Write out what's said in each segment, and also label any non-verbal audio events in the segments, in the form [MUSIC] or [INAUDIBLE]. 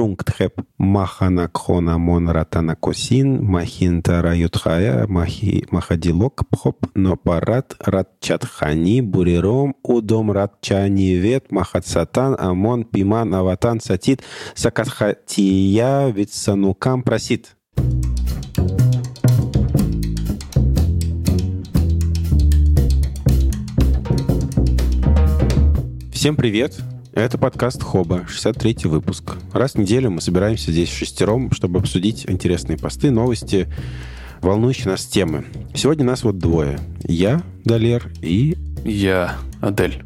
крунгтхеп маханакхона монаратанакосин махинтара ютхая махи махадилок пхоп но парат ратчатхани буриром удом ратчани вет махатсатан амон пиман аватан сатит сакатхатия витсанукам просит. Всем привет! Это подкаст Хоба, 63-й выпуск. Раз в неделю мы собираемся здесь шестером, чтобы обсудить интересные посты, новости, волнующие нас темы. Сегодня нас вот двое. Я, Далер, и... Я, Адель.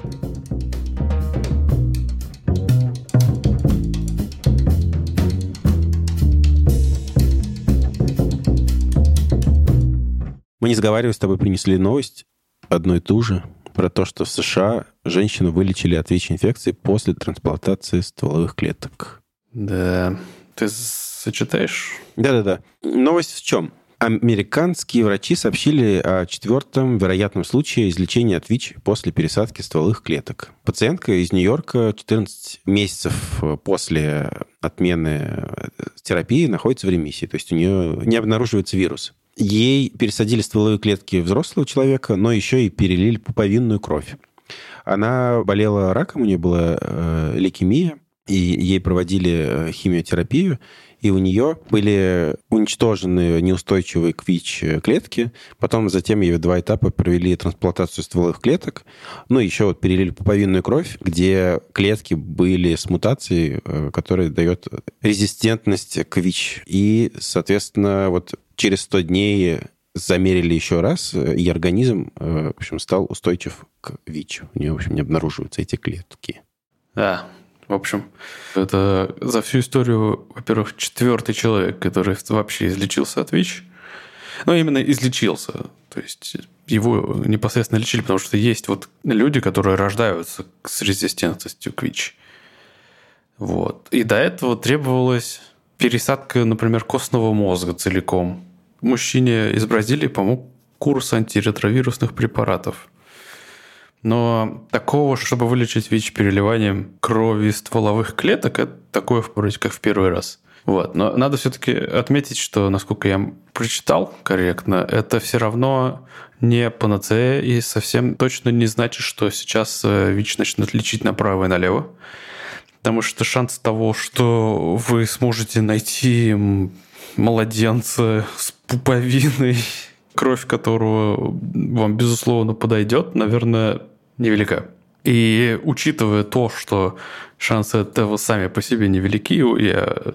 Мы не сговариваясь с тобой принесли новость, одну и ту же, про то, что в США женщину вылечили от ВИЧ-инфекции после трансплантации стволовых клеток. Да. Ты сочетаешь? Да-да-да. Новость в чем? Американские врачи сообщили о четвертом вероятном случае излечения от ВИЧ после пересадки стволовых клеток. Пациентка из Нью-Йорка 14 месяцев после отмены терапии находится в ремиссии, то есть у нее не обнаруживается вирус. Ей пересадили стволовые клетки взрослого человека, но еще и перелили пуповинную кровь. Она болела раком, у нее была э, лейкемия, и ей проводили э, химиотерапию, и у нее были уничтожены неустойчивые к ВИЧ клетки. Потом затем ее два этапа провели трансплантацию стволовых клеток. Ну, еще вот перелили пуповинную кровь, где клетки были с мутацией, э, которая дает резистентность к ВИЧ. И, соответственно, вот через 100 дней замерили еще раз, и организм, э, в общем, стал устойчив к ВИЧ. У нее, в общем, не обнаруживаются эти клетки. Да, в общем, это за всю историю, во-первых, четвертый человек, который вообще излечился от ВИЧ. Ну, именно излечился. То есть его непосредственно лечили, потому что есть вот люди, которые рождаются с резистентностью к ВИЧ. Вот. И до этого требовалась пересадка, например, костного мозга целиком. Мужчине из Бразилии помог курс антиретровирусных препаратов. Но такого, чтобы вылечить ВИЧ переливанием крови стволовых клеток, это такое вроде как в первый раз. Вот. Но надо все-таки отметить, что, насколько я прочитал корректно, это все равно не панацея и совсем точно не значит, что сейчас э, ВИЧ начнут лечить направо и налево. Потому что шанс того, что вы сможете найти младенца с пуповиной, [LAUGHS] кровь которого вам, безусловно, подойдет, наверное, невелика. И учитывая то, что шансы этого сами по себе невелики, я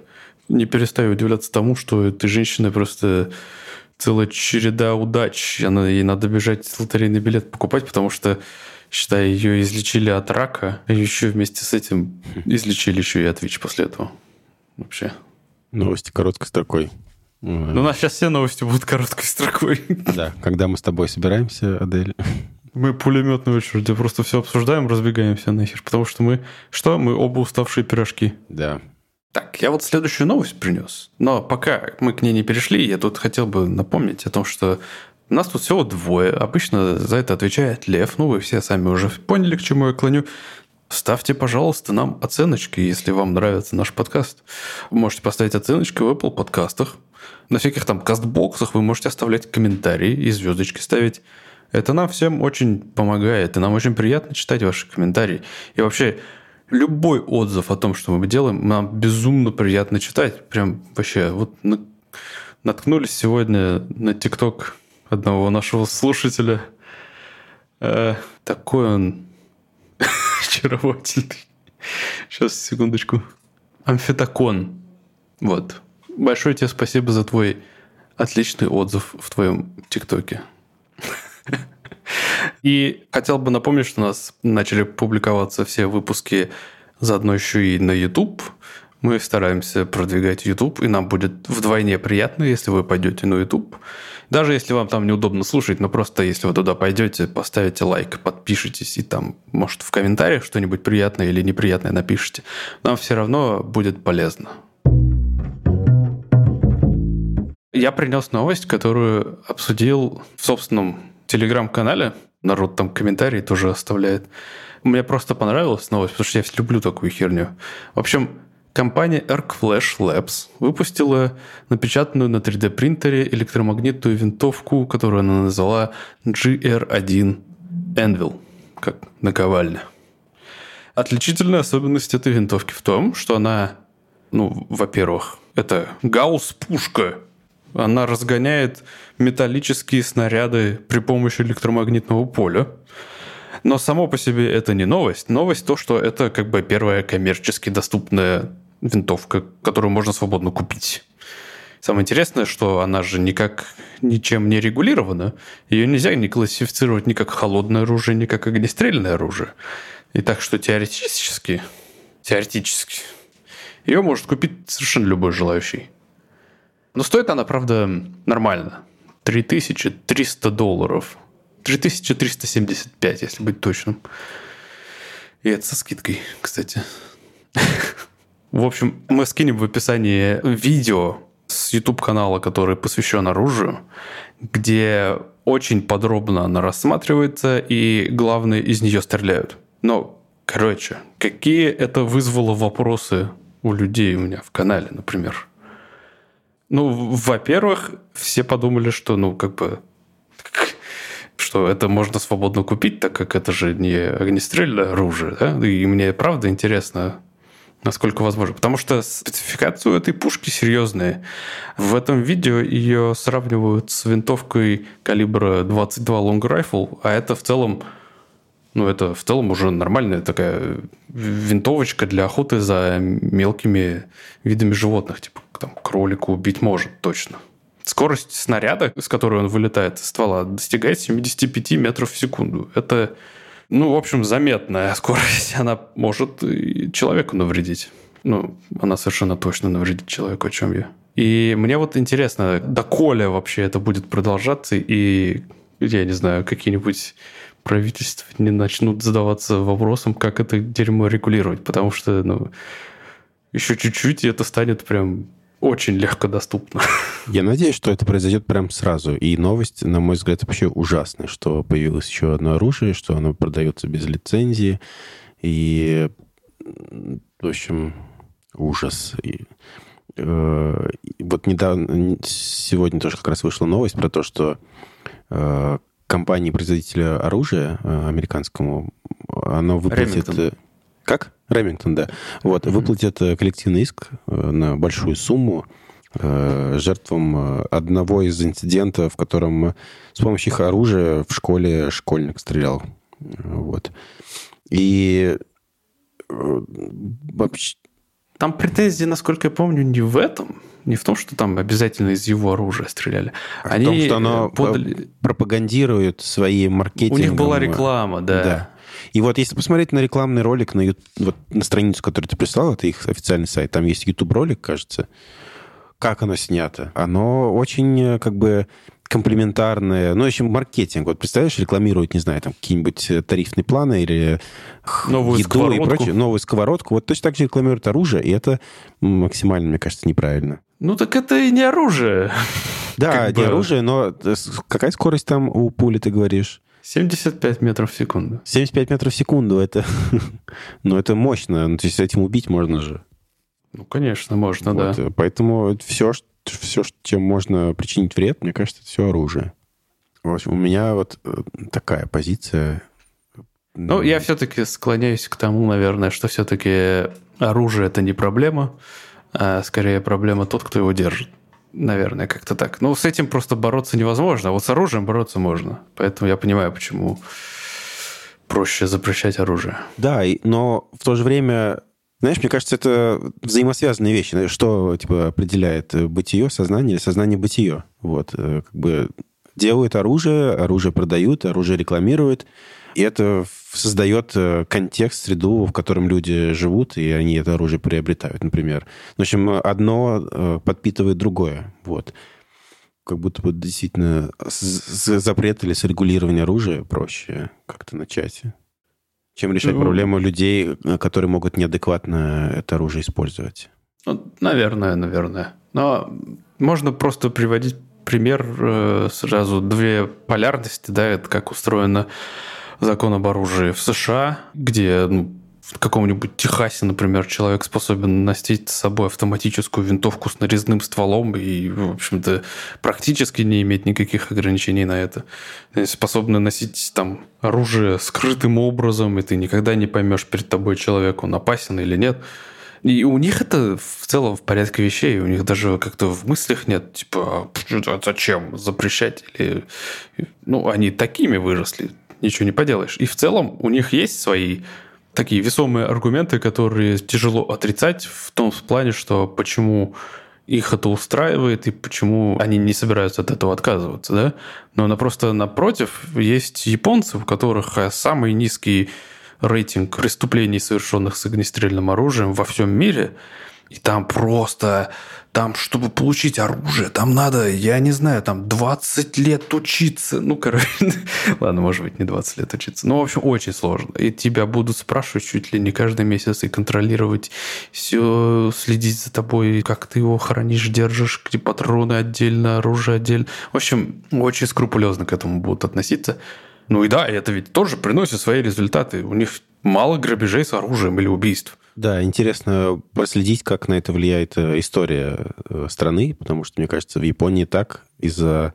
не перестаю удивляться тому, что этой женщины просто целая череда удач. Она, ей надо бежать лотерейный билет покупать, потому что считай, ее излечили от рака, и еще вместе с этим излечили еще и от ВИЧ после этого. Вообще. Новости короткой строкой. Ну, у нас сейчас все новости будут короткой строкой. Да, когда мы с тобой собираемся, Адель. Мы пулеметной очереди просто все обсуждаем, разбегаемся нахер, потому что мы... Что? Мы оба уставшие пирожки. Да. Так, я вот следующую новость принес. Но пока мы к ней не перешли, я тут хотел бы напомнить о том, что нас тут всего двое. Обычно за это отвечает Лев. Ну, вы все сами уже поняли, к чему я клоню. Ставьте, пожалуйста, нам оценочки, если вам нравится наш подкаст. Вы можете поставить оценочки в Apple подкастах. На всяких там кастбоксах вы можете оставлять комментарии и звездочки ставить. Это нам всем очень помогает, и нам очень приятно читать ваши комментарии. И вообще, любой отзыв о том, что мы делаем, нам безумно приятно читать. Прям вообще, вот наткнулись сегодня на ТикТок одного нашего слушателя. Э, такой он [LAUGHS] очаровательный. Сейчас, секундочку. Амфетакон. Вот. Большое тебе спасибо за твой отличный отзыв в твоем ТикТоке. [LAUGHS] И хотел бы напомнить, что у нас начали публиковаться все выпуски заодно еще и на YouTube. Мы стараемся продвигать YouTube, и нам будет вдвойне приятно, если вы пойдете на YouTube. Даже если вам там неудобно слушать, но просто если вы туда пойдете, поставите лайк, подпишитесь и там, может, в комментариях что-нибудь приятное или неприятное напишите. Нам все равно будет полезно. Я принес новость, которую обсудил в собственном телеграм-канале. Народ там комментарии тоже оставляет. Мне просто понравилась новость, потому что я люблю такую херню. В общем, компания ArcFlash Labs выпустила напечатанную на 3D-принтере электромагнитную винтовку, которую она назвала GR1 Anvil, как наковальня. Отличительная особенность этой винтовки в том, что она, ну, во-первых, это гаусс-пушка. Она разгоняет металлические снаряды при помощи электромагнитного поля. Но само по себе это не новость. Новость то, что это как бы первая коммерчески доступная винтовка, которую можно свободно купить. Самое интересное, что она же никак ничем не регулирована. Ее нельзя не классифицировать ни как холодное оружие, ни как огнестрельное оружие. И так что теоретически, теоретически, ее может купить совершенно любой желающий. Но стоит она, правда, нормально. 3300 долларов. 3375, если быть точным. И это со скидкой, кстати. [LAUGHS] В общем, мы скинем в описании видео с YouTube-канала, который посвящен оружию, где очень подробно она рассматривается, и главное, из нее стреляют. Но, короче, какие это вызвало вопросы у людей у меня в канале, например? Ну, во-первых, все подумали, что, ну, как бы, [LAUGHS] что это можно свободно купить, так как это же не огнестрельное оружие, да? И мне правда интересно, насколько возможно. Потому что спецификация этой пушки серьезная. В этом видео ее сравнивают с винтовкой калибра 22 Long Rifle, а это в целом ну, это в целом уже нормальная такая винтовочка для охоты за мелкими видами животных. Типа там кролика убить может точно. Скорость снаряда, с которой он вылетает из ствола, достигает 75 метров в секунду. Это, ну, в общем, заметная [LAUGHS] скорость. Она может и человеку навредить. Ну, она совершенно точно навредит человеку, о чем я. И мне вот интересно, доколе вообще это будет продолжаться, и, я не знаю, какие-нибудь правительства не начнут задаваться вопросом, как это дерьмо регулировать, потому что ну, еще чуть-чуть, и это станет прям очень легко доступно. [LAUGHS] Я надеюсь, что это произойдет прям сразу. И новость, на мой взгляд, вообще ужасная, что появилось еще одно оружие, что оно продается без лицензии. И, в общем, ужас. И, э, вот недавно, сегодня тоже как раз вышла новость про то, что э, компании-производителя оружия э, американскому, оно выплатит... Ремингтон. Э, как? Ремингтон, да. Вот, mm-hmm. выплатит э, коллективный иск на большую сумму жертвам одного из инцидентов, в котором с помощью их оружия в школе школьник стрелял. Вот. И вообще... Там претензии, насколько я помню, не в этом не в том, что там обязательно из его оружия стреляли. А Они в том, что оно подали... пропагандирует свои маркетинги. У них была реклама, да. да. И вот если посмотреть на рекламный ролик на, вот, на страницу, которую ты прислал, это их официальный сайт, там есть YouTube-ролик, кажется, как оно снято. Оно очень как бы комплементарное, ну, еще маркетинг. Вот представляешь, рекламируют, не знаю, там какие-нибудь э, тарифные планы или новую еду сковородку. и прочее, новую сковородку. Вот точно так же рекламируют оружие, и это максимально, мне кажется, неправильно. Ну, так это и не оружие. Да, не бы... оружие, но э, какая скорость там у пули, ты говоришь? 75 метров в секунду. 75 метров в секунду, это... [LAUGHS] ну, это мощно. Ну, то есть этим убить можно же. Ну, конечно, можно, вот. да. Поэтому все, все, чем можно причинить вред, мне кажется, это все оружие. В общем, у меня вот э, такая позиция. Ну, я все-таки склоняюсь к тому, наверное, что все-таки оружие это не проблема, а скорее проблема тот, кто его держит. Наверное, как-то так. Ну, с этим просто бороться невозможно, а вот с оружием бороться можно. Поэтому я понимаю, почему проще запрещать оружие. Да, но в то же время знаешь, мне кажется, это взаимосвязанные вещи. Что типа определяет э, бытие, сознание или сознание бытие? Вот, э, как бы делают оружие, оружие продают, оружие рекламируют, и это создает э, контекст, среду, в котором люди живут, и они это оружие приобретают, например. В общем, одно подпитывает другое. Вот. Как будто бы действительно запрет или срегулирование оружия проще как-то начать чем решать ну, проблему людей, э, которые могут неадекватно это оружие использовать. Ну, наверное, наверное. Но можно просто приводить пример э, сразу две полярности, да, это как устроено закон об оружии в США, где ну, в каком-нибудь Техасе, например, человек способен носить с собой автоматическую винтовку с нарезным стволом и, в общем-то, практически не иметь никаких ограничений на это. Способны носить там оружие скрытым образом, и ты никогда не поймешь перед тобой человек, он опасен или нет. И у них это в целом в порядке вещей. У них даже как-то в мыслях нет, типа, а зачем запрещать? Или... Ну, они такими выросли, ничего не поделаешь. И в целом у них есть свои такие весомые аргументы, которые тяжело отрицать в том плане, что почему их это устраивает и почему они не собираются от этого отказываться, да? Но на просто напротив есть японцы, у которых самый низкий рейтинг преступлений, совершенных с огнестрельным оружием во всем мире, и там просто, там, чтобы получить оружие, там надо, я не знаю, там 20 лет учиться. Ну, короче, [LAUGHS] ладно, может быть, не 20 лет учиться. Ну, в общем, очень сложно. И тебя будут спрашивать чуть ли не каждый месяц и контролировать все, следить за тобой, как ты его хранишь, держишь, где патроны отдельно, оружие отдельно. В общем, очень скрупулезно к этому будут относиться. Ну и да, это ведь тоже приносит свои результаты. У них мало грабежей с оружием или убийств. Да, интересно проследить, как на это влияет э, история э, страны, потому что, мне кажется, в Японии так из-за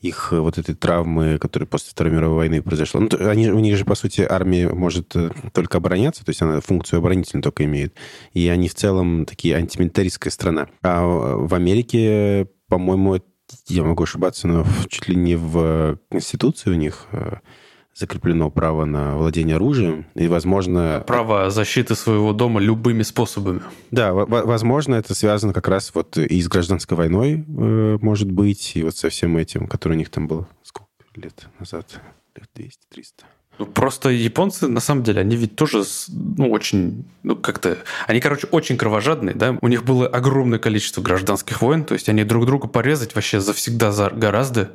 их э, вот этой травмы, которая после Второй мировой войны произошла. Ну, они, у них же, по сути, армия может только обороняться, то есть она функцию оборонительную только имеет. И они в целом такие антимилитаристская страна. А в Америке, по-моему, я могу ошибаться, но чуть ли не в Конституции у них э, закреплено право на владение оружием, и, возможно... Право защиты своего дома любыми способами. Да, возможно, это связано как раз вот и с гражданской войной, э, может быть, и вот со всем этим, который у них там было сколько лет назад? Лет 200-300. Просто японцы, на самом деле, они ведь тоже, ну, очень, ну, как-то... Они, короче, очень кровожадные, да? У них было огромное количество гражданских войн, то есть они друг друга порезать вообще завсегда за гораздо.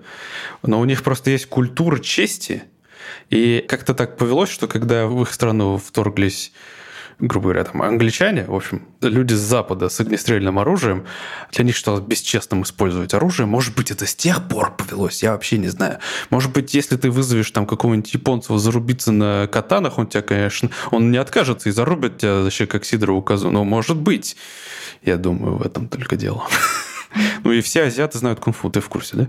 Но у них просто есть культура чести, и как-то так повелось, что когда в их страну вторглись грубо говоря, там, англичане, в общем, люди с Запада с огнестрельным оружием, для них считалось бесчестным использовать оружие. Может быть, это с тех пор повелось, я вообще не знаю. Может быть, если ты вызовешь там какого-нибудь японца зарубиться на катанах, он тебя, конечно, он не откажется и зарубит тебя вообще как Сидорову козу. Но может быть, я думаю, в этом только дело. [LAUGHS] Ну и все азиаты знают кунг-фу, ты в курсе, да?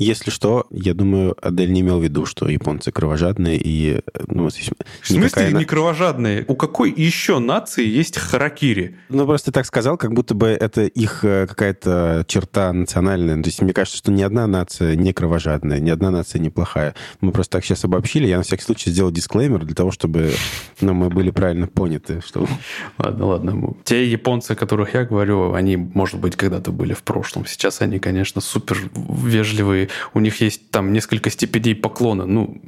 Если что, я думаю, Адель не имел в виду, что японцы кровожадные и... Ну, в смысле никакая... не кровожадные? У какой еще нации есть харакири? Ну, просто так сказал, как будто бы это их э, какая-то черта национальная. То есть мне кажется, что ни одна нация не кровожадная, ни одна нация неплохая. Мы просто так сейчас обобщили. Я на всякий случай сделал дисклеймер для того, чтобы ну, мы были правильно поняты. Что... [LAUGHS] Ладно, ладно. Те японцы, о которых я говорю, они, может быть, когда-то были в прошлом. Сейчас они, конечно, супер вежливые, у них есть там несколько степеней поклона, ну,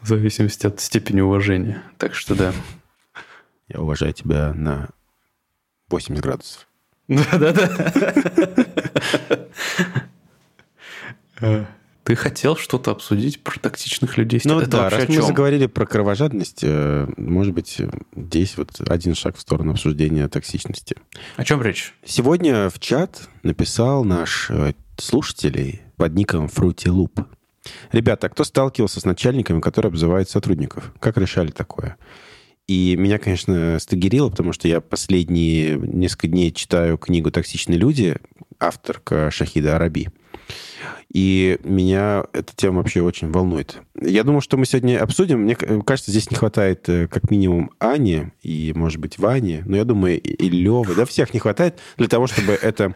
в зависимости от степени уважения. Так что да. Я уважаю тебя на 80 градусов. Да-да-да. Ты хотел что-то обсудить про токсичных людей? Ну это да, раз мы заговорили про кровожадность, э, может быть, здесь вот один шаг в сторону обсуждения токсичности. О чем речь? Сегодня в чат написал наш э, слушателей под ником Fruity Loop. Ребята, кто сталкивался с начальниками, которые обзывают сотрудников? Как решали такое? И меня, конечно, стагерило, потому что я последние несколько дней читаю книгу «Токсичные люди», авторка Шахида Араби. И меня эта тема вообще очень волнует. Я думаю, что мы сегодня обсудим. Мне кажется, здесь не хватает э, как минимум Ани и, может быть, Вани. Но я думаю, и Левы. Да, всех не хватает для того, чтобы это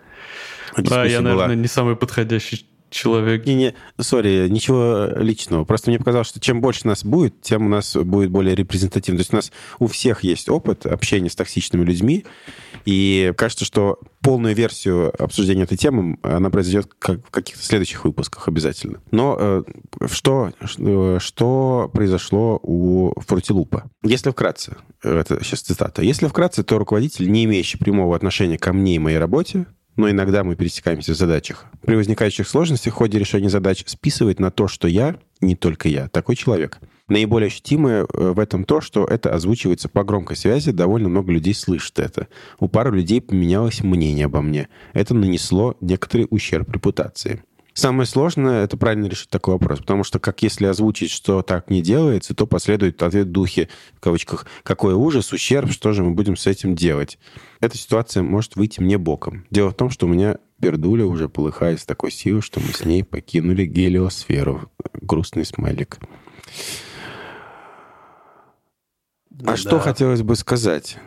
да, я, наверное, была. не самый подходящий человек. Не, не, сори, ничего личного. Просто мне показалось, что чем больше нас будет, тем у нас будет более репрезентативно. То есть у нас у всех есть опыт общения с токсичными людьми, и кажется, что полную версию обсуждения этой темы, она произойдет как в каких-то следующих выпусках обязательно. Но э, что, что произошло у Фрутилупа? Если вкратце, это сейчас цитата, если вкратце, то руководитель, не имеющий прямого отношения ко мне и моей работе, но иногда мы пересекаемся в задачах. При возникающих сложностях в ходе решения задач списывает на то, что я, не только я, такой человек. Наиболее ощутимое э, в этом то, что это озвучивается по громкой связи, довольно много людей слышит это. У пары людей поменялось мнение обо мне. Это нанесло некоторый ущерб репутации. Самое сложное — это правильно решить такой вопрос, потому что как если озвучить, что так не делается, то последует ответ в духе, в кавычках, «какой ужас, ущерб, что же мы будем с этим делать?» Эта ситуация может выйти мне боком. Дело в том, что у меня пердуля уже полыхает с такой силой, что мы с ней покинули гелиосферу. Грустный смайлик. А да. что хотелось бы сказать?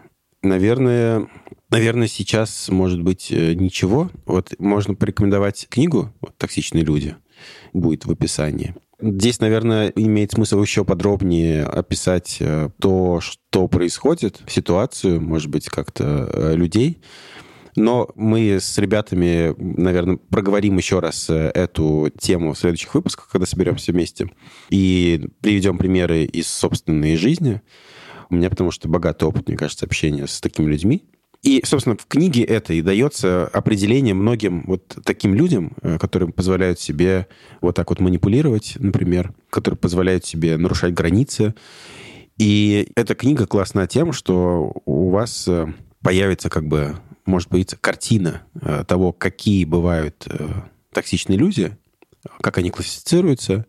Наверное, наверное, сейчас, может быть, э, ничего. Вот можно порекомендовать книгу вот, «Токсичные люди». Будет в описании. Здесь, наверное, имеет смысл еще подробнее описать э, то, что происходит, ситуацию, может быть, как-то э, людей. Но мы с ребятами, наверное, проговорим еще раз эту тему в следующих выпусках, когда соберемся вместе, и приведем примеры из собственной жизни. У меня потому что богатый опыт, мне кажется, общения с такими людьми. И, собственно, в книге этой дается определение многим вот таким людям, э, которые позволяют себе вот так вот манипулировать, например, которые позволяют себе нарушать границы. И эта книга классна тем, что у вас э, появится как бы, может появиться картина э, того, какие бывают токсичные люди, как они классифицируются,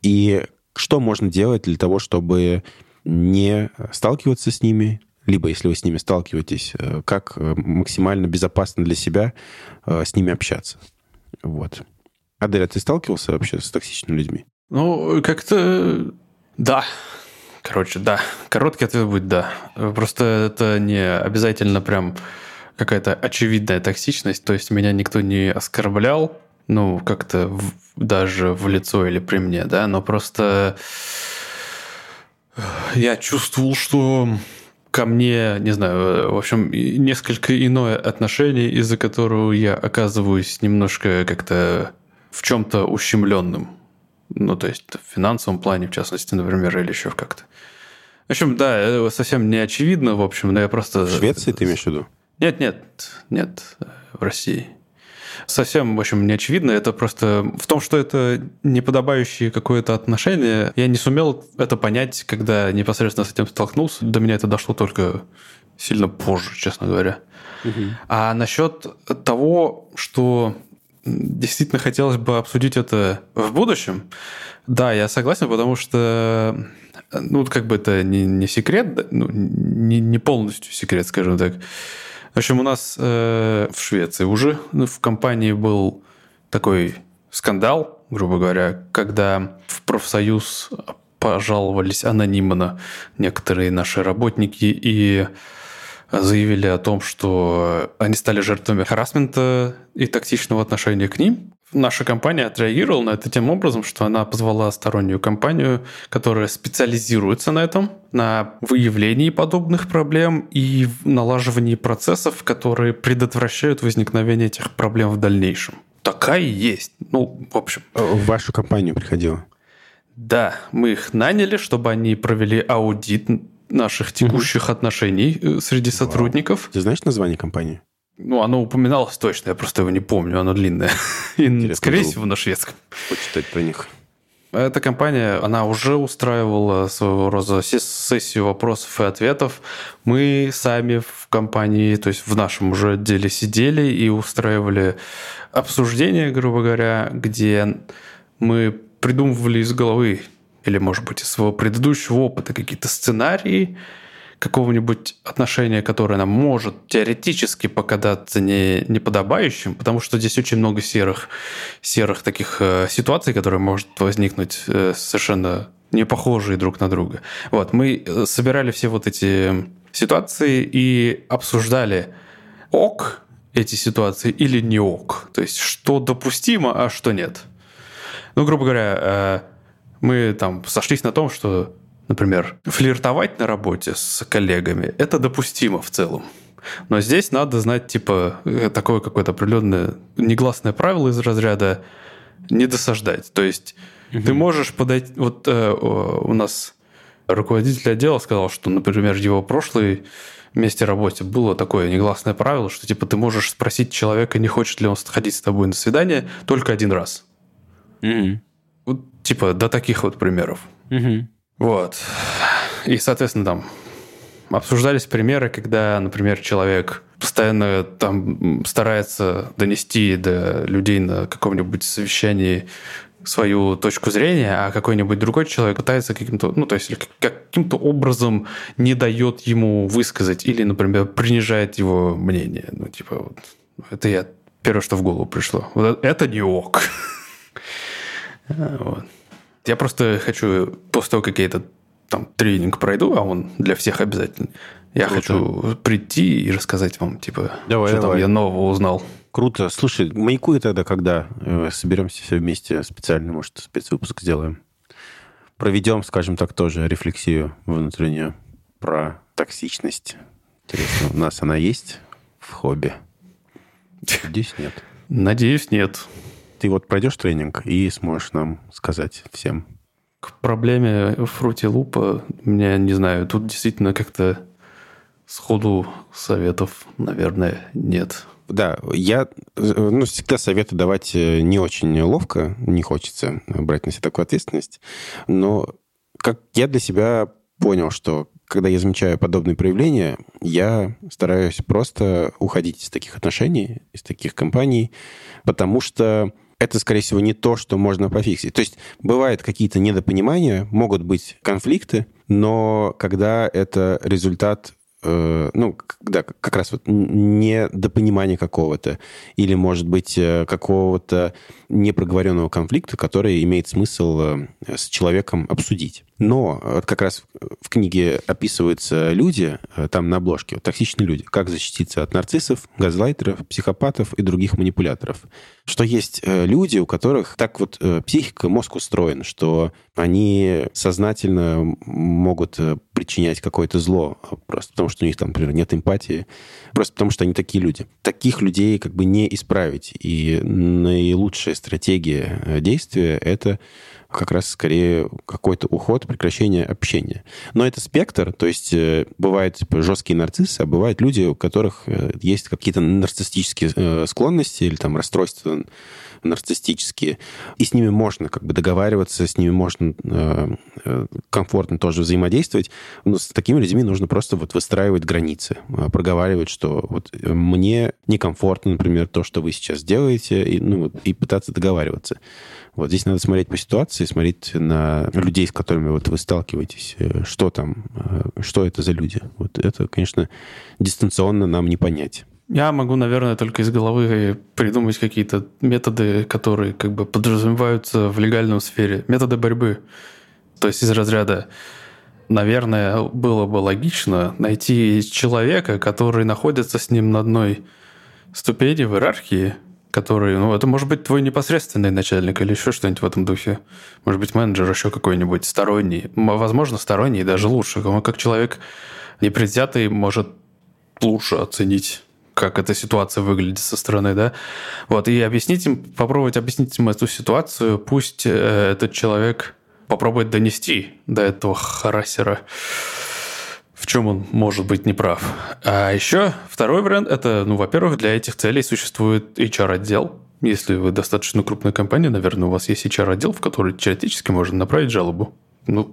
и что можно делать для того, чтобы не сталкиваться с ними, либо если вы с ними сталкиваетесь, э, как э, максимально безопасно для себя э, с ними общаться. Вот. Адель, а ты сталкивался вообще с токсичными людьми? Ну, как-то да. Короче, да. Короткий ответ будет да. Просто это не обязательно прям какая-то очевидная токсичность. То есть меня никто не оскорблял, ну, как-то в, даже в лицо или при мне, да, но просто я чувствовал, что ко мне, не знаю, в общем, несколько иное отношение, из-за которого я оказываюсь немножко как-то в чем-то ущемленным. Ну, то есть в финансовом плане, в частности, например, или еще как-то. В общем, да, совсем не очевидно, в общем, но я просто... В Швеции ты имеешь в виду? Нет, нет, нет, в России совсем, в общем, не очевидно. Это просто в том, что это неподобающее какое-то отношение. Я не сумел это понять, когда непосредственно с этим столкнулся. До меня это дошло только сильно позже, честно говоря. Угу. А насчет того, что действительно хотелось бы обсудить это в будущем, да, я согласен, потому что ну, как бы это не, не секрет, ну, не, не полностью секрет, скажем так. В общем, у нас э, в Швеции уже ну, в компании был такой скандал, грубо говоря, когда в профсоюз пожаловались анонимно некоторые наши работники и заявили о том, что они стали жертвами харасмента и токсичного отношения к ним. Наша компания отреагировала на это тем образом, что она позвала стороннюю компанию, которая специализируется на этом, на выявлении подобных проблем и налаживании процессов, которые предотвращают возникновение этих проблем в дальнейшем. Такая есть. Ну, в общем. В вашу компанию приходила? Да, мы их наняли, чтобы они провели аудит наших текущих угу. отношений э, среди сотрудников. Ты знаешь название компании? Ну, оно упоминалось точно, я просто его не помню, оно длинное. [LAUGHS] И, скорее всего, на шведском. Почитать про них. Эта компания, она уже устраивала своего рода сессию вопросов и ответов. Мы сами в компании, то есть в нашем уже отделе сидели и устраивали обсуждение, грубо говоря, где мы придумывали из головы или, может быть, из своего предыдущего опыта какие-то сценарии, какого-нибудь отношения, которое нам может теоретически показаться не, неподобающим, потому что здесь очень много серых, серых таких э, ситуаций, которые может возникнуть э, совершенно не похожие друг на друга. Вот, мы э, собирали все вот эти ситуации и обсуждали ок эти ситуации или не ок. То есть, что допустимо, а что нет. Ну, грубо говоря, э, мы там сошлись на том, что Например, флиртовать на работе с коллегами – это допустимо в целом. Но здесь надо знать, типа, э, такое какое-то определенное негласное правило из разряда не досаждать. То есть угу. ты можешь подойти... Вот э, у нас руководитель отдела сказал, что, например, в его прошлой месте работе было такое негласное правило, что типа ты можешь спросить человека, не хочет ли он сходить с тобой на свидание, только один раз. Угу. Вот, типа до таких вот примеров. Угу. Вот. И, соответственно, там обсуждались примеры, когда, например, человек постоянно там старается донести до людей на каком-нибудь совещании свою точку зрения, а какой-нибудь другой человек пытается каким-то, ну, то есть каким-то образом не дает ему высказать или, например, принижает его мнение. Ну, типа, вот, это я первое, что в голову пришло. Вот это не ок. [LAUGHS] Вот. Я просто хочу, после того, как я этот там тренинг пройду, а он для всех обязательно, я Круто. хочу прийти и рассказать вам, типа, давай, что давай. там я нового узнал. Круто. Слушай, маякуй тогда, когда э, соберемся все вместе специально, может, спецвыпуск сделаем. Проведем, скажем так, тоже рефлексию внутреннюю про токсичность. Интересно, у нас она есть в хобби? [LAUGHS] Надеюсь, нет. Надеюсь, нет. Ты вот пройдешь тренинг и сможешь нам сказать всем. К проблеме фрути лупа, мне не знаю, тут действительно как-то сходу советов, наверное, нет. Да, я ну, всегда советую давать э, не очень ловко, не хочется брать на себя такую ответственность, но как я для себя понял, что когда я замечаю подобные проявления, я стараюсь просто уходить из таких отношений, из таких компаний, потому что это, скорее всего, не то, что можно пофиксить. То есть бывают какие-то недопонимания, могут быть конфликты, но когда это результат Э, ну, да, как раз вот недопонимание какого-то, или, может быть, э, какого-то непроговоренного конфликта, который имеет смысл э, с человеком обсудить. Но вот как раз в книге описываются люди, там на обложке, вот, токсичные люди, как защититься от нарциссов, газлайтеров, психопатов и других манипуляторов. Что есть люди, у которых так вот психика, мозг устроен, что они сознательно могут причинять какое-то зло, просто потому что у них там, например, нет эмпатии, просто потому что они такие люди. Таких людей как бы не исправить. И наилучшая стратегия э, действия — это как раз скорее какой-то уход, прекращение общения. Но это спектр, то есть э, бывают типа, жесткие нарциссы, а бывают люди, у которых э, есть какие-то нарциссические склонности или там расстройства нарциссические, и с ними можно как бы договариваться, с ними можно э, э, комфортно тоже взаимодействовать. Но с такими людьми нужно просто вот выстраивать границы, э, проговаривать, что вот мне некомфортно, например, то, что вы сейчас делаете, и, ну, и пытаться договариваться. Вот здесь надо смотреть по ситуации, смотреть на людей, с которыми вот вы сталкиваетесь, что там, что это за люди. Вот это, конечно, дистанционно нам не понять. Я могу, наверное, только из головы придумать какие-то методы, которые как бы подразумеваются в легальном сфере. Методы борьбы. То есть из разряда, наверное, было бы логично найти человека, который находится с ним на одной ступени в иерархии, который, ну, это может быть твой непосредственный начальник или еще что-нибудь в этом духе. Может быть, менеджер еще какой-нибудь сторонний. Возможно, сторонний даже лучше. Как человек непредвзятый может лучше оценить как эта ситуация выглядит со стороны, да. Вот, и объяснить им, попробовать объяснить им эту ситуацию, пусть э, этот человек попробует донести до этого харасера, в чем он может быть неправ. А еще второй вариант – это, ну, во-первых, для этих целей существует HR-отдел, если вы достаточно крупная компания, наверное, у вас есть HR-отдел, в который теоретически можно направить жалобу. Ну,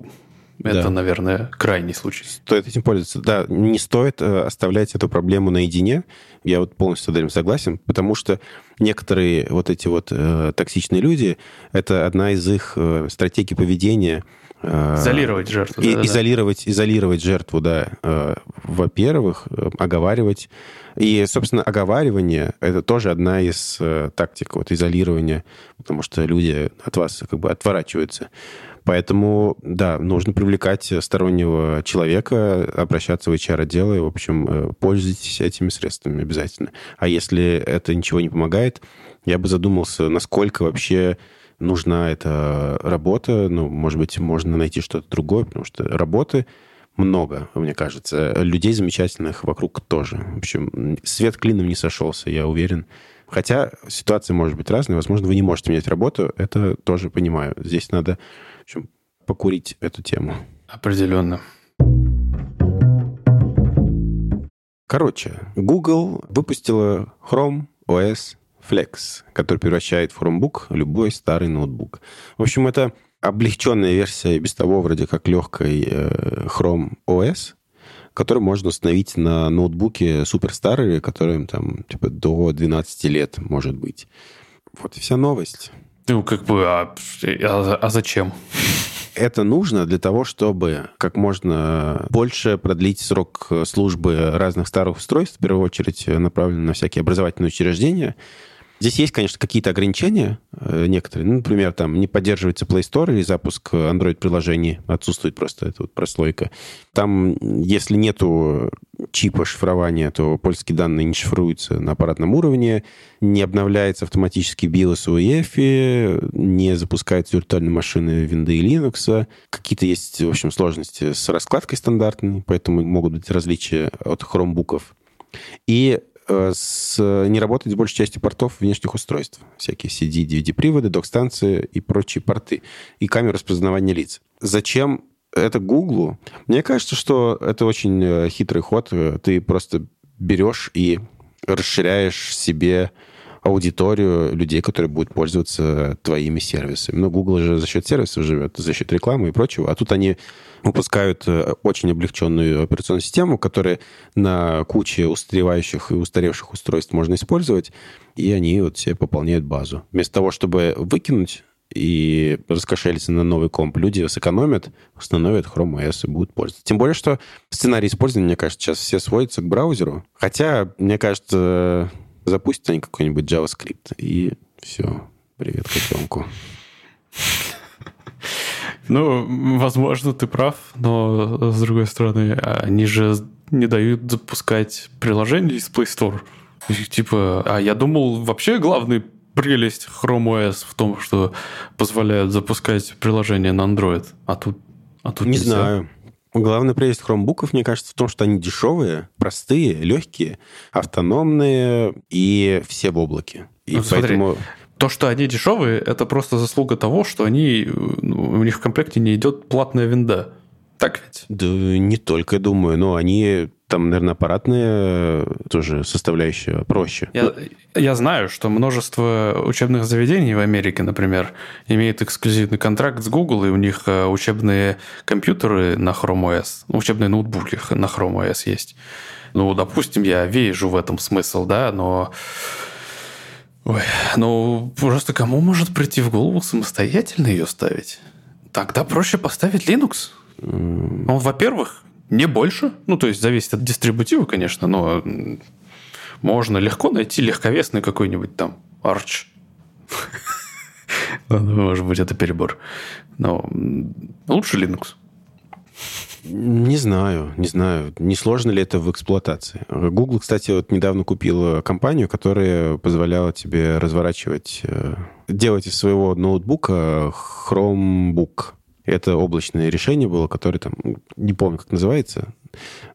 это, да. наверное, крайний случай. Стоит этим пользоваться. Да, не стоит э, оставлять эту проблему наедине. Я вот полностью с этим согласен, потому что некоторые вот эти вот э, токсичные люди, это одна из их э, стратегий поведения. Э, изолировать жертву. И, да, изолировать, да. изолировать жертву, да. Э, во-первых, э, оговаривать. И, собственно, оговаривание — это тоже одна из тактик вот, изолирования, потому что люди от вас как бы отворачиваются. Поэтому, да, нужно привлекать стороннего человека, обращаться в HR-отдел, и, в общем, пользуйтесь этими средствами обязательно. А если это ничего не помогает, я бы задумался, насколько вообще нужна эта работа. Ну, может быть, можно найти что-то другое, потому что работы много, мне кажется. Людей замечательных вокруг тоже. В общем, свет клином не сошелся, я уверен. Хотя ситуация может быть разная. Возможно, вы не можете менять работу. Это тоже понимаю. Здесь надо общем, покурить эту тему. Определенно. Короче, Google выпустила Chrome OS Flex, который превращает в Chromebook любой старый ноутбук. В общем, это облегченная версия без того вроде как легкой э, Chrome OS, который можно установить на ноутбуке суперстарые, которым там типа до 12 лет, может быть. Вот и вся новость. Ну, как бы, а, а, а зачем? Это нужно для того, чтобы как можно больше продлить срок службы разных старых устройств, в первую очередь направлено на всякие образовательные учреждения, Здесь есть, конечно, какие-то ограничения э, некоторые. Ну, например, там не поддерживается Play Store или запуск Android-приложений. Отсутствует просто эта вот прослойка. Там, если нету чипа шифрования, то польские данные не шифруются на аппаратном уровне, не обновляется автоматически BIOS UEFI, не запускаются виртуальные машины Windows и Linux. Какие-то есть, в общем, сложности с раскладкой стандартной, поэтому могут быть различия от хромбуков. И с, не работает с большей частью портов внешних устройств. Всякие CD, DVD-приводы, док-станции и прочие порты. И камеры распознавания лиц. Зачем это Гуглу? Мне кажется, что это очень э, хитрый ход. Ты просто берешь и расширяешь себе аудиторию людей, которые будут пользоваться твоими сервисами. Но Google же за счет сервисов живет, за счет рекламы и прочего. А тут они выпускают э, очень облегченную операционную систему, которую на куче устаревающих и устаревших устройств можно использовать, и они вот себе пополняют базу. Вместо того, чтобы выкинуть и раскошелиться на новый комп, люди сэкономят, установят Chrome OS и будут пользоваться. Тем более, что сценарий использования, мне кажется, сейчас все сводятся к браузеру. Хотя, мне кажется, запустят они какой-нибудь JavaScript, и все, привет котенку. Ну, возможно, ты прав, но, с другой стороны, они же не дают запускать приложение из Play Store. И, типа, а я думал, вообще главный прелесть Chrome OS в том, что позволяют запускать приложение на Android, а тут, а тут не нельзя. знаю. Главная прелесть хромбуков, мне кажется, в том, что они дешевые, простые, легкие, автономные и все в облаке. И ну, поэтому... Смотри, то, что они дешевые, это просто заслуга того, что они, ну, у них в комплекте не идет платная винда. Так ведь? Да не только, думаю, но они там, наверное, аппаратные тоже составляющая проще. Я, я знаю, что множество учебных заведений в Америке, например, имеют эксклюзивный контракт с Google, и у них э, учебные компьютеры на Chrome OS, учебные ноутбуки на Chrome OS есть. Ну, допустим, я вижу в этом смысл, да, но... Ой, ну, просто кому может прийти в голову самостоятельно ее ставить? Тогда проще поставить Linux. Он, во-первых, не больше. Ну, то есть зависит от дистрибутива, конечно, но можно легко найти легковесный какой-нибудь там Arch. [LAUGHS] Может быть, это перебор. Но лучше Linux. Не знаю, не знаю. Не сложно ли это в эксплуатации? Google, кстати, вот недавно купил компанию, которая позволяла тебе разворачивать, э, делать из своего ноутбука Chromebook. Это облачное решение было, которое там, не помню, как называется,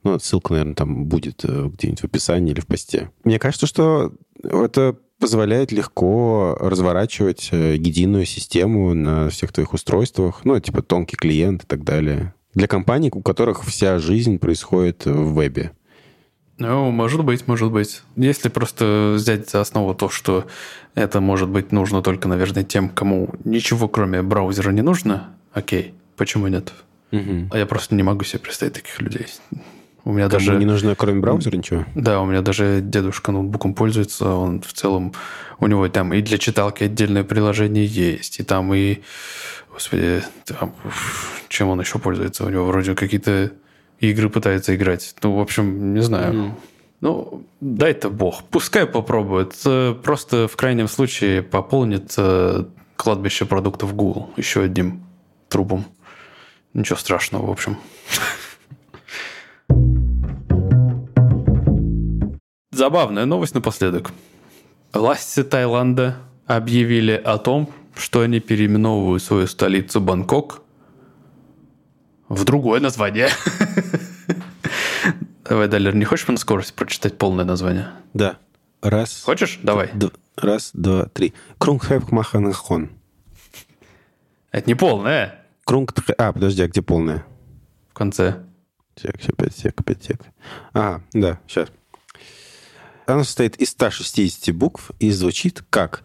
но ссылка, наверное, там будет э, где-нибудь в описании или в посте. Мне кажется, что это позволяет легко разворачивать э, единую систему на всех твоих устройствах, ну, типа тонкий клиент и так далее. Для компаний, у которых вся жизнь происходит в вебе. Ну, может быть, может быть. Если просто взять за основу то, что это может быть нужно только, наверное, тем, кому ничего кроме браузера не нужно, окей, почему нет? Угу. А я просто не могу себе представить таких людей. У меня Кому даже... не нужно, кроме браузера, ничего? Да, у меня даже дедушка ноутбуком пользуется, он в целом... У него там и для читалки отдельное приложение есть, и там и... Господи, там, чем он еще пользуется? У него вроде какие-то игры пытается играть. Ну, в общем, не знаю. Mm. Ну, дай-то бог. Пускай попробует. Э, просто в крайнем случае пополнит э, кладбище продуктов Google еще одним трубом. Ничего страшного, в общем. Забавная новость напоследок. Власти Таиланда объявили о том, что они переименовывают свою столицу Бангкок в другое название. [LAUGHS] Давай, Далер, не хочешь на скорость прочитать полное название? Да. Раз. Хочешь? Давай. Раз, два, три. Крунгхэп Маханахон. Это не полное. Крунг... А, подожди, а где полная? В конце. Сек, сек, 5 сек, 5 сек. А, да, сейчас. Она состоит из 160 букв и звучит как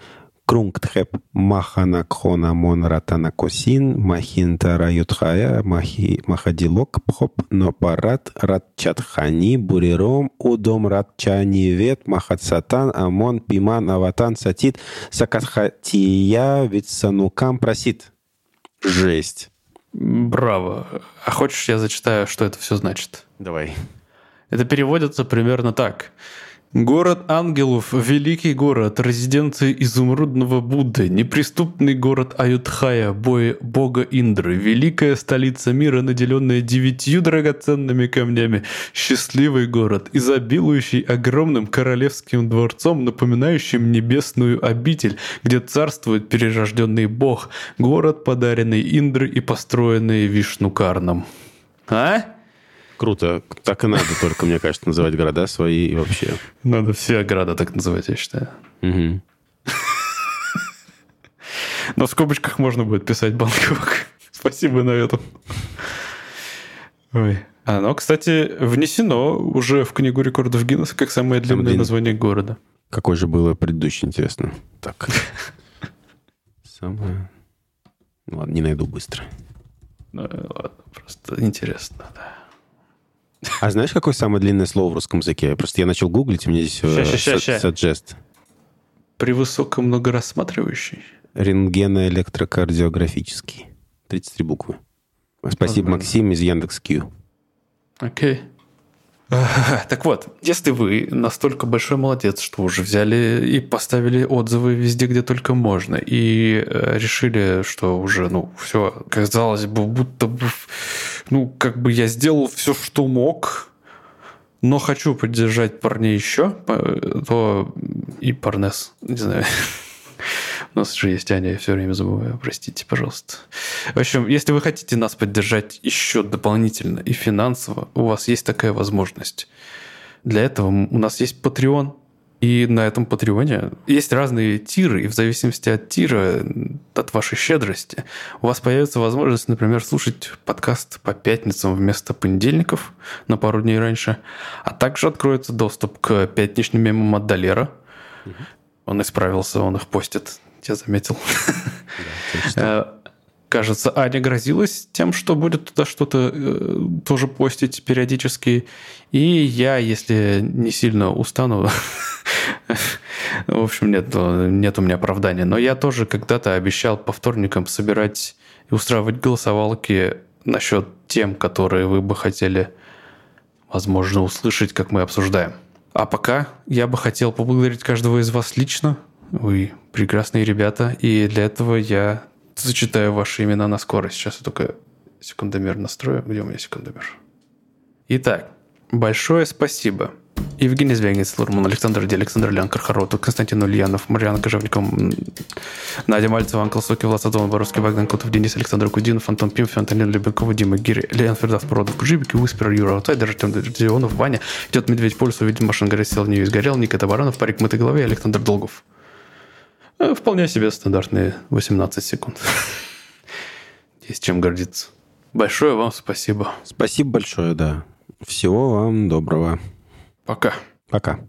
Крунгтхеп Маханакхона Монратанакосин Махинтара Ютхая Махи Махадилок Пхоп Нопарат Радчатхани Буриром Удом Радчанивет Махатсатан Амон Пиман Аватан Сатит Сакатхатия Витсанукам Просит. Жесть. Браво. А хочешь, я зачитаю, что это все значит? Давай. Это переводится примерно так. Город ангелов – великий город, резиденция изумрудного Будды, неприступный город Аютхая, боя бога Индры, великая столица мира, наделенная девятью драгоценными камнями, счастливый город, изобилующий огромным королевским дворцом, напоминающим небесную обитель, где царствует перерожденный бог, город, подаренный Индры и построенный Вишнукарном. А? Круто. Так и надо только, мне кажется, называть города свои и вообще. Надо все города так называть, я считаю. Угу. Но в скобочках можно будет писать Бангкок. [LAUGHS] Спасибо на этом. Ой. Оно, кстати, внесено уже в книгу рекордов Гиннесса как самое длинное длин... название города. Какое же было предыдущее, интересно? Так. [LAUGHS] Самое... Ладно, не найду быстро. Ну, ладно, просто интересно, да. А знаешь, какое самое длинное слово в русском языке? Просто я начал гуглить, у меня здесь suggest. При высоком многорассматривающий? Рентгено-электрокардиографический. 33 буквы. Спасибо, Максим из Яндекс.Кью. Окей. Okay. Так вот, если вы настолько большой молодец, что уже взяли и поставили отзывы везде, где только можно, и э, решили, что уже, ну, все, казалось бы, будто бы, ну, как бы я сделал все, что мог, но хочу поддержать парней еще, то и парнес, не знаю, [LAUGHS] У нас же есть Аня, я все время забываю. Простите, пожалуйста. В общем, если вы хотите нас поддержать еще дополнительно и финансово, у вас есть такая возможность. Для этого у нас есть Patreon, и на этом Патреоне есть разные тиры, и в зависимости от тира, от вашей щедрости, у вас появится возможность, например, слушать подкаст по пятницам вместо понедельников на пару дней раньше, а также откроется доступ к пятничным мемам от Долера. Угу. Он исправился, он их постит я заметил. Э, кажется, Аня грозилась тем, что будет туда что-то э, тоже постить периодически. И я, если не сильно устану, [LAUGHS] в общем, нет, нет у меня оправдания. Но я тоже когда-то обещал по вторникам собирать и устраивать голосовалки насчет тем, которые вы бы хотели, возможно, услышать, как мы обсуждаем. А пока я бы хотел поблагодарить каждого из вас лично вы прекрасные ребята, и для этого я зачитаю ваши имена на скорость. Сейчас я только секундомер настрою. Где у меня секундомер? Итак, большое спасибо Евгений Звягинец, Лурман, Александр Ди, Александр Лян, Кархарот, Константин Ульянов, Марьяна Кожевников, Надя Мальцева, Анкл Соки, Влад Садон, Боровский, Богдан Котов, Денис Александр Кудинов, Антон Пимф, Антонин Любенкова, Дима Гири, Леон Фердас, Породов, Кужибики, Уиспер, Юра Аутайдер, Артем Дионов, Ваня, идет Медведь Пульс, увидел машин горит, сел, не сгорел, Никита Баранов, Парик Мытой Голове, Александр Долгов. Э, вполне себе стандартные 18 секунд. [LAUGHS] Есть чем гордиться. Большое вам спасибо. Спасибо большое, да. Всего вам доброго. Пока. Пока.